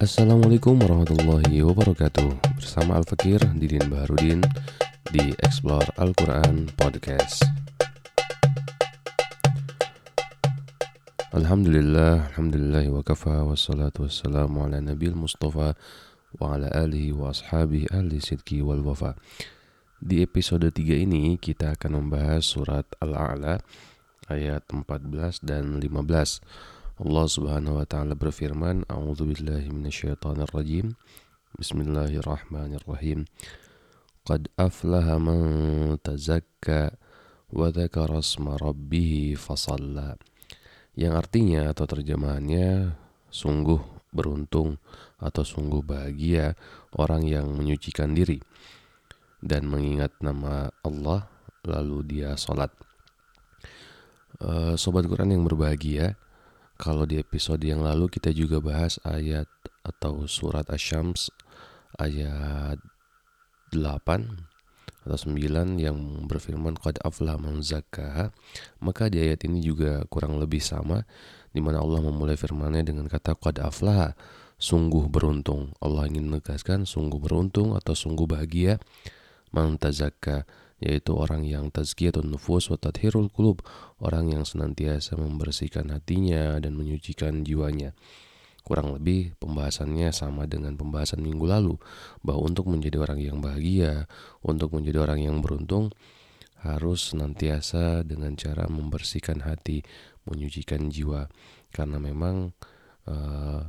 Assalamualaikum warahmatullahi wabarakatuh. Bersama Al-Fakir Didin Baharudin Di Explore Al-Quran Podcast. Alhamdulillah Alhamdulillah wa kafa Wassalatu wassalamu ala nabil mustafa Wa ala alihi wa ashabihi ahli sidki wal wafa. Di episode 3 ini kita akan membahas surat Al-A'la Ayat 14 dan 15 Allah Subhanahu wa taala berfirman, "A'udzu billahi minasyaitonir rajim. Bismillahirrahmanirrahim. Qad aflaha man tazakka wa dzakara asma rabbih fasalla." Yang artinya atau terjemahannya sungguh beruntung atau sungguh bahagia orang yang menyucikan diri dan mengingat nama Allah lalu dia salat. Uh, sobat Quran yang berbahagia, kalau di episode yang lalu kita juga bahas ayat atau surat Asyams ayat 8 atau 9 yang berfirman qad aflah man zakkaha. Maka di ayat ini juga kurang lebih sama di mana Allah memulai firman-Nya dengan kata qad aflah sungguh beruntung. Allah ingin menegaskan sungguh beruntung atau sungguh bahagia man tazakka yaitu orang yang tazkiyatun nufus wa tadhirul kulub, orang yang senantiasa membersihkan hatinya dan menyucikan jiwanya. Kurang lebih pembahasannya sama dengan pembahasan minggu lalu, bahwa untuk menjadi orang yang bahagia, untuk menjadi orang yang beruntung, harus senantiasa dengan cara membersihkan hati, menyucikan jiwa. Karena memang uh,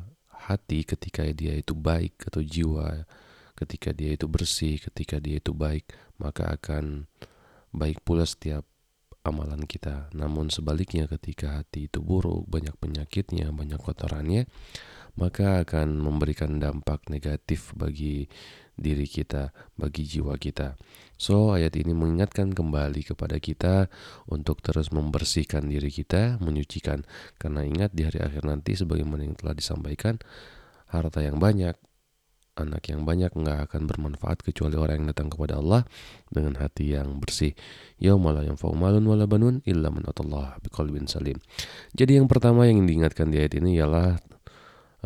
hati ketika dia itu baik atau jiwa ketika dia itu bersih, ketika dia itu baik, maka akan baik pula setiap amalan kita. Namun sebaliknya ketika hati itu buruk, banyak penyakitnya, banyak kotorannya, maka akan memberikan dampak negatif bagi diri kita, bagi jiwa kita. So, ayat ini mengingatkan kembali kepada kita untuk terus membersihkan diri kita, menyucikan. Karena ingat di hari akhir nanti sebagaimana yang telah disampaikan, harta yang banyak, anak yang banyak nggak akan bermanfaat kecuali orang yang datang kepada Allah dengan hati yang bersih. Yaumala yang malun wala banun illa man atallah biqalbin salim. Jadi yang pertama yang diingatkan di ayat ini ialah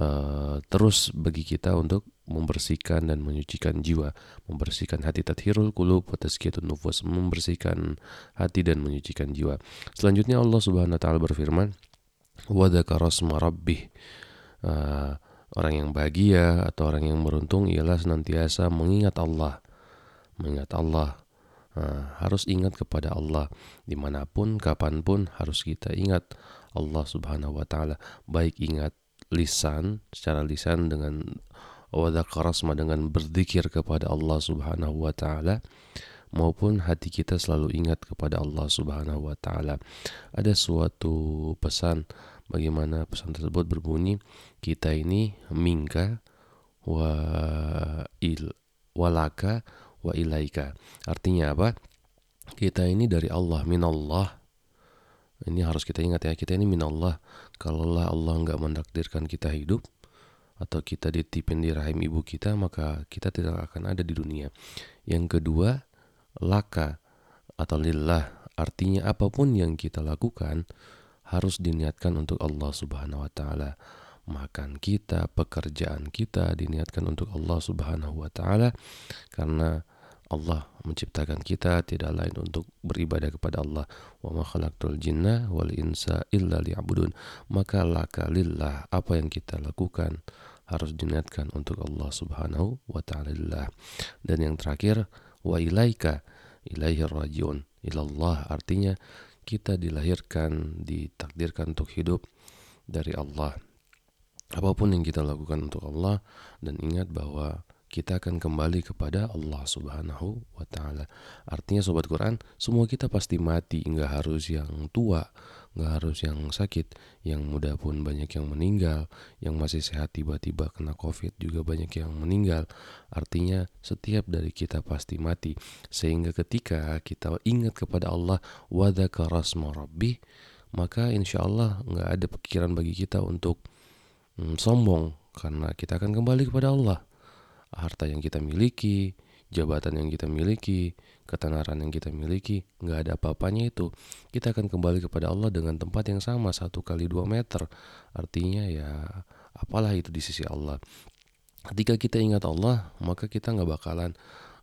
uh, terus bagi kita untuk membersihkan dan menyucikan jiwa, membersihkan hati tathirul qulub wa tazkiyatun nufus, membersihkan hati dan menyucikan jiwa. Selanjutnya Allah Subhanahu wa taala berfirman, "Wa dzakara rabbih." Uh, Orang yang bahagia atau orang yang beruntung ialah senantiasa mengingat Allah. Mengingat Allah. Nah, harus ingat kepada Allah. Di mana pun, kapan pun harus kita ingat Allah subhanahu wa ta'ala. Baik ingat lisan, secara lisan dengan wadakarasma dengan berzikir kepada Allah subhanahu wa ta'ala maupun hati kita selalu ingat kepada Allah Subhanahu wa taala. Ada suatu pesan bagaimana pesan tersebut berbunyi kita ini mingka wa il walaka wa ilaika. Artinya apa? Kita ini dari Allah minallah. Ini harus kita ingat ya kita ini minallah. Kalaulah Allah nggak mendakdirkan kita hidup atau kita ditipin di rahim ibu kita maka kita tidak akan ada di dunia. Yang kedua laka atau lillah. Artinya apa pun yang kita lakukan harus diniatkan untuk Allah Subhanahu wa taala. Makan kita, pekerjaan kita diniatkan untuk Allah Subhanahu wa taala karena Allah menciptakan kita tidak lain untuk beribadah kepada Allah. Wa ma khalaqtul jinna wal insa illa liya'budun. Maka laka lillah apa yang kita lakukan harus diniatkan untuk Allah Subhanahu wa taala. Dan yang terakhir wa ilaika ilaihi rajiun. Ilallah artinya kita dilahirkan, ditakdirkan untuk hidup dari Allah. Apa pun yang kita lakukan untuk Allah dan ingat bahwa kita akan kembali kepada Allah Subhanahu wa taala. Artinya sobat Quran, semua kita pasti mati, nggak harus yang tua, nggak harus yang sakit, yang muda pun banyak yang meninggal, yang masih sehat tiba-tiba kena covid juga banyak yang meninggal. Artinya setiap dari kita pasti mati, sehingga ketika kita ingat kepada Allah wadzakarasma rabbi, maka insya Allah nggak ada pikiran bagi kita untuk hmm, sombong karena kita akan kembali kepada Allah. Harta yang kita miliki, jabatan yang kita miliki, ketenaran yang kita miliki, nggak ada apa-apanya itu. Kita akan kembali kepada Allah dengan tempat yang sama, satu kali dua meter. Artinya ya, apalah itu di sisi Allah. ketika kita ingat Allah maka kita nggak bakalan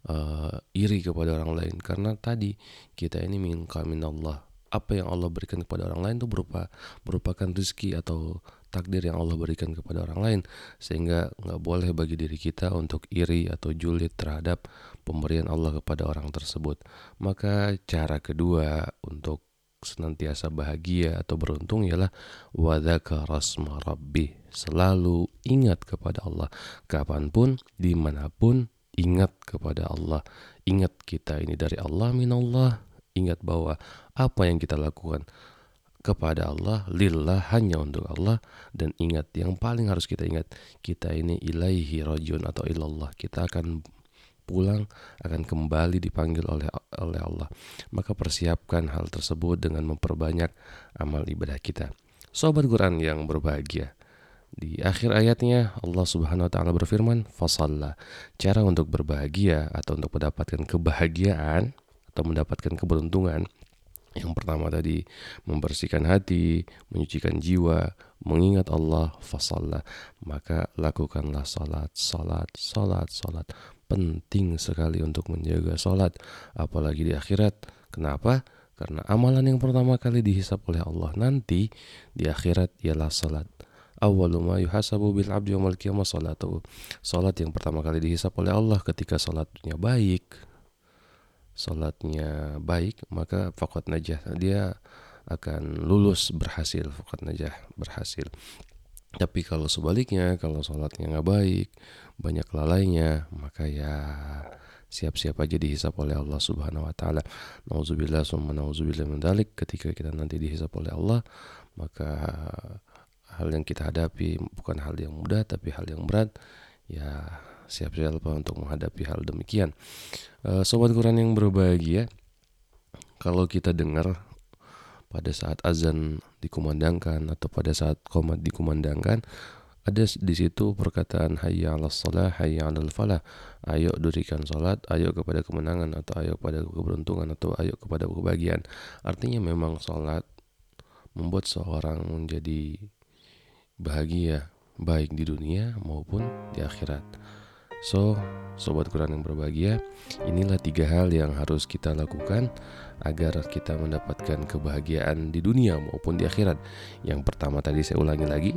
uh, iri kepada orang lain karena tadi kita ini minta min Allah apa yang Allah berikan kepada orang lain itu berupa merupakan rezeki atau takdir yang Allah berikan kepada orang lain sehingga nggak boleh bagi diri kita untuk iri atau julid terhadap pemberian Allah kepada orang tersebut. Maka cara kedua untuk senantiasa bahagia atau beruntung ialah wadaka rasma rabbi selalu ingat kepada Allah. Kapan pun di mana pun ingat kepada Allah. Ingat kita ini dari Allah minallah ingat bahwa apa yang kita lakukan kepada Allah lillah hanya untuk Allah. Dan ingat yang paling harus kita ingat kita ini ilaihi rajun atau ilallah. Kita akan pulang akan kembali dipanggil oleh oleh Allah. Maka persiapkan hal tersebut dengan memperbanyak amal ibadah kita. Sobat Quran yang berbahagia di akhir ayatnya Allah Subhanahu wa taala berfirman fasalla. Cara untuk berbahagia atau untuk mendapatkan kebahagiaan atau mendapatkan keberuntungan yang pertama tadi membersihkan hati, menyucikan jiwa, mengingat Allah fasalla. Maka lakukanlah salat, salat, salat, salat. Penting sekali untuk menjaga salat apalagi di akhirat. Kenapa? Karena amalan yang pertama kali dihisap oleh Allah nanti di akhirat ialah salat. Salat yang pertama kali dihisap oleh Allah ketika salatnya baik, sholatnya baik maka fakot najah dia akan lulus berhasil fakot najah berhasil tapi kalau sebaliknya kalau sholatnya nggak baik banyak lalainya maka ya siap-siap aja dihisap oleh Allah Subhanahu wa taala. Nauzubillah summa nauzubillah min dalik ketika kita nanti dihisap oleh Allah maka hal yang kita hadapi bukan hal yang mudah tapi hal yang berat ya siap-siap untuk menghadapi hal demikian. Uh, Sobat Quran yang berbahagia, kalau kita dengar pada saat azan dikumandangkan atau pada saat komat dikumandangkan, ada di situ perkataan hayya 'alas salah, hayya 'alal falah. Ayo dirikan salat, ayo kepada kemenangan atau ayo kepada keberuntungan atau ayo kepada kebahagiaan. Artinya memang salat membuat seorang menjadi bahagia baik di dunia maupun di akhirat. So, sobat Quran yang berbahagia, inilah tiga hal yang harus kita lakukan agar kita mendapatkan kebahagiaan di dunia maupun di akhirat. Yang pertama tadi saya ulangi lagi,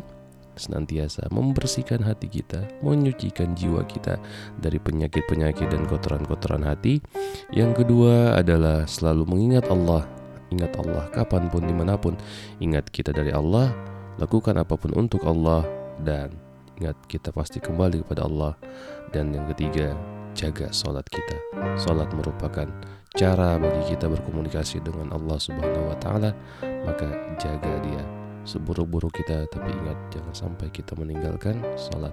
senantiasa membersihkan hati kita, menyucikan jiwa kita dari penyakit-penyakit dan kotoran-kotoran hati. Yang kedua adalah selalu mengingat Allah, ingat Allah kapan pun di mana pun, ingat kita dari Allah, lakukan apa pun untuk Allah dan Ingat kita pasti kembali kepada Allah Dan yang ketiga Jaga sholat kita Sholat merupakan cara bagi kita berkomunikasi dengan Allah subhanahu wa ta'ala Maka jaga dia Seburuk-buruk kita Tapi ingat jangan sampai kita meninggalkan sholat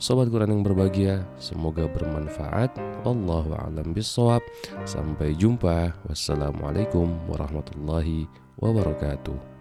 Sobat Quran yang berbahagia, semoga bermanfaat. Allahu a'lam bishawab. Sampai jumpa. Wassalamualaikum warahmatullahi wabarakatuh.